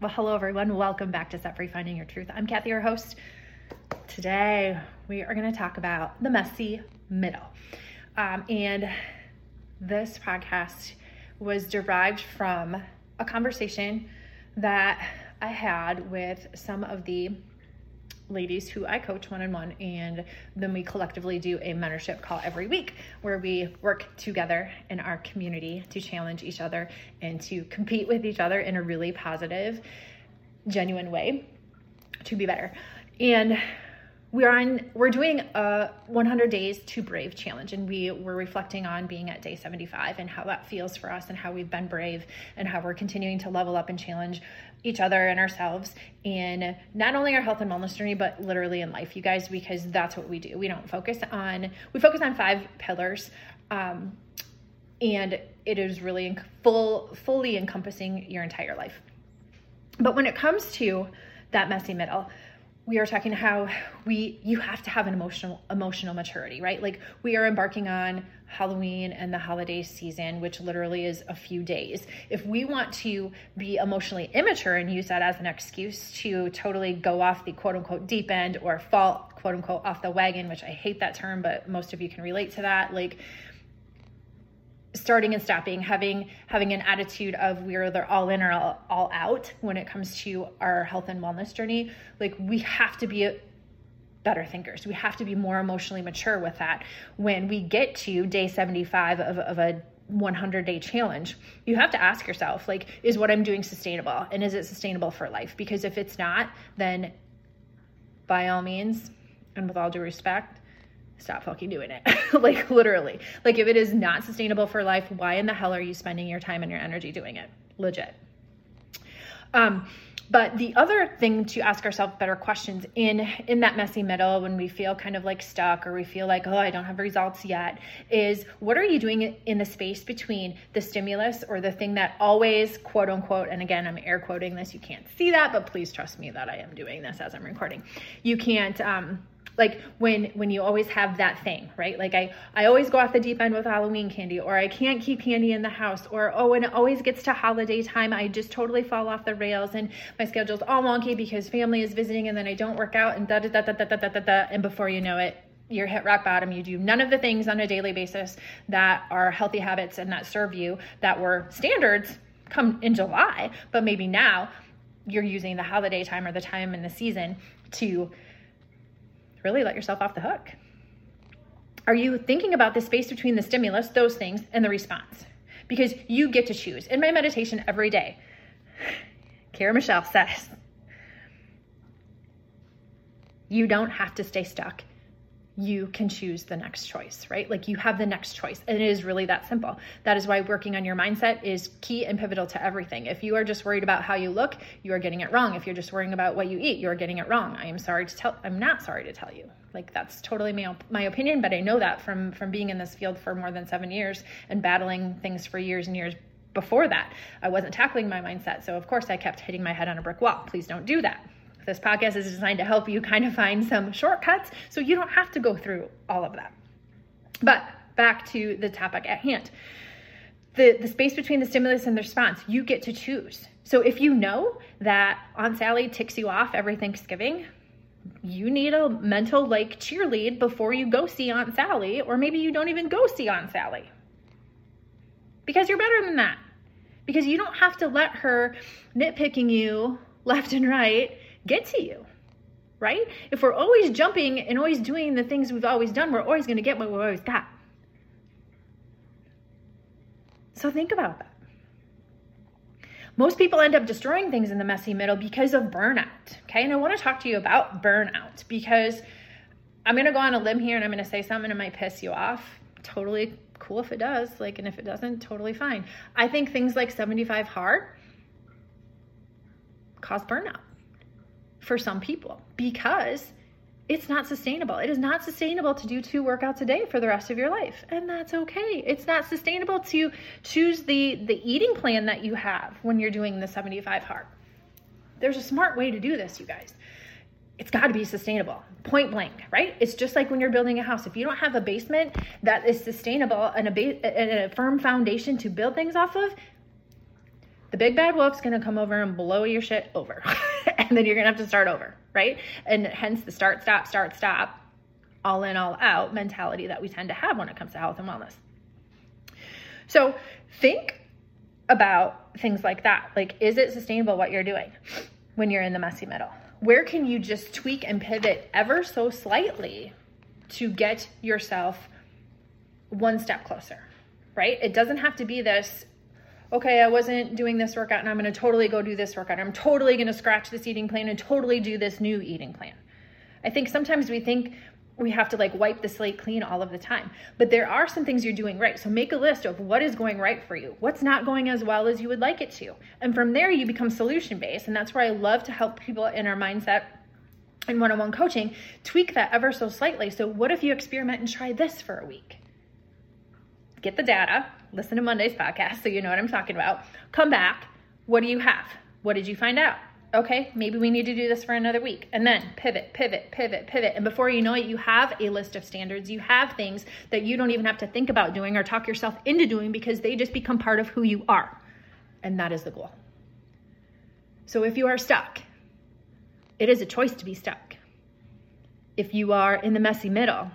Well, hello everyone. Welcome back to Set Free Finding Your Truth. I'm Kathy, your host. Today we are going to talk about the messy middle. Um, and this podcast was derived from a conversation that I had with some of the ladies who I coach one on one, and then we collectively do a mentorship call every week where we work together in our community to challenge each other and to compete with each other in a really positive, genuine way to be better. And we're on we're doing a 100 days to brave challenge and we were reflecting on being at day 75 and how that feels for us and how we've been brave and how we're continuing to level up and challenge each other and ourselves in not only our health and wellness journey but literally in life you guys because that's what we do. We don't focus on we focus on five pillars um, and it is really full fully encompassing your entire life. But when it comes to that messy middle we are talking how we you have to have an emotional emotional maturity right? Like we are embarking on halloween and the holiday season which literally is a few days. If we want to be emotionally immature and use that as an excuse to totally go off the quote unquote deep end or fall quote unquote off the wagon which i hate that term but most of you can relate to that like starting and stopping having having an attitude of we're either all in or all, all out when it comes to our health and wellness journey. Like we have to be better thinkers. We have to be more emotionally mature with that. When we get to day 75 of, of a 100 day challenge you have to ask yourself like is what i'm doing sustainable? And is it sustainable for life? Because if it's not then by all means and with all due respect stop fucking doing it. like literally. Like if it is not sustainable for life, why in the hell are you spending your time and your energy doing it? Legit. Um but the other thing to ask ourselves better questions in in that messy middle when we feel kind of like stuck or we feel like oh I don't have results yet is what are you doing in the space between the stimulus or the thing that always quote unquote and again I'm air quoting this you can't see that but please trust me that I am doing this as I'm recording you can't um like when when you always have that thing right like i i always go off the deep end with halloween candy or i can't keep candy in the house or oh when it always gets to holiday time i just totally fall off the rails and my schedule's all wonky because family is visiting and then i don't work out and da da da da da da da da and before you know it you're hit rock bottom. You do none of the things on a daily basis that are healthy habits and that serve you that were standards come in July, but maybe now you're using the holiday time or the time in the season to really let yourself off the hook. Are you thinking about the space between the stimulus, those things, and the response? Because you get to choose. In my meditation every day, Kara Michelle says, you don't have to stay stuck you can choose the next choice, right? Like you have the next choice. And it is really that simple. That is why working on your mindset is key and pivotal to everything. If you are just worried about how you look, you are getting it wrong. If you're just worrying about what you eat, you're getting it wrong. I am sorry to tell I'm not sorry to tell you. Like that's totally my, my opinion, but I know that from from being in this field for more than 7 years and battling things for years and years before that. I wasn't tackling my mindset. So of course I kept hitting my head on a brick wall. Please don't do that. This podcast is designed to help you kind of find some shortcuts so you don't have to go through all of that. But back to the topic at hand. The, the space between the stimulus and the response, you get to choose. So if you know that Aunt Sally ticks you off every Thanksgiving, you need a mental like cheerlead before you go see Aunt Sally, or maybe you don't even go see Aunt Sally. Because you're better than that. Because you don't have to let her nitpicking you left and right get to you, right? If we're always jumping and always doing the things we've always done, we're always going to get what we've always got. So think about that. Most people end up destroying things in the messy middle because of burnout. Okay. And I want to talk to you about burnout because I'm going to go on a limb here and I'm going to say something that might piss you off. Totally cool if it does. Like, and if it doesn't, totally fine. I think things like 75 hard cause burnout for some people because it's not sustainable. It is not sustainable to do two workouts a day for the rest of your life. And that's okay. It's not sustainable to choose the the eating plan that you have when you're doing the 75 hard. There's a smart way to do this, you guys. It's got to be sustainable. Point blank, right? It's just like when you're building a house. If you don't have a basement that is sustainable and a, ba- and a firm foundation to build things off of, the big bad wolf's gonna come over and blow your shit over. and then you're gonna have to start over, right? And hence the start, stop, start, stop, all in, all out mentality that we tend to have when it comes to health and wellness. So think about things like that. Like, is it sustainable what you're doing when you're in the messy middle? Where can you just tweak and pivot ever so slightly to get yourself one step closer, right? It doesn't have to be this okay, I wasn't doing this workout and I'm going to totally go do this workout. I'm totally going to scratch this eating plan and totally do this new eating plan. I think sometimes we think we have to like wipe the slate clean all of the time. But there are some things you're doing right. So make a list of what is going right for you, what's not going as well as you would like it to. And from there, you become solution based. And that's where I love to help people in our mindset and one on one coaching tweak that ever so slightly. So, what if you experiment and try this for a week? Get the data, listen to Monday's podcast so you know what I'm talking about. Come back. What do you have? What did you find out? Okay, maybe we need to do this for another week. And then pivot, pivot, pivot, pivot. And before you know it, you have a list of standards. You have things that you don't even have to think about doing or talk yourself into doing because they just become part of who you are. And that is the goal. So if you are stuck, it is a choice to be stuck. If you are in the messy middle,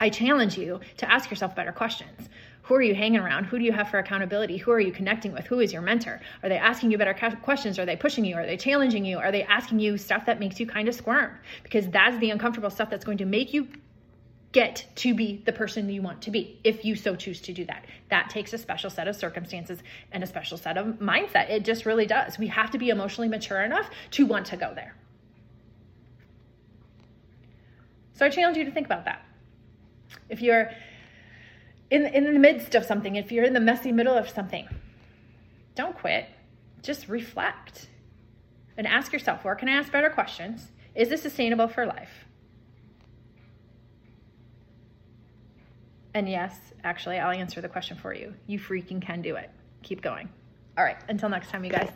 I challenge you to ask yourself better questions. Who are you hanging around? Who do you have for accountability? Who are you connecting with? Who is your mentor? Are they asking you better questions? Are they pushing you? Are they challenging you? Are they asking you stuff that makes you kind of squirm? Because that's the uncomfortable stuff that's going to make you get to be the person you want to be if you so choose to do that. That takes a special set of circumstances and a special set of mindset. It just really does. We have to be emotionally mature enough to want to go there. So I challenge you to think about that. If you're in, in the midst of something, if you're in the messy middle of something, don't quit. Just reflect and ask yourself where can I ask better questions? Is this sustainable for life? And yes, actually, I'll answer the question for you. You freaking can do it. Keep going. All right, until next time, you guys.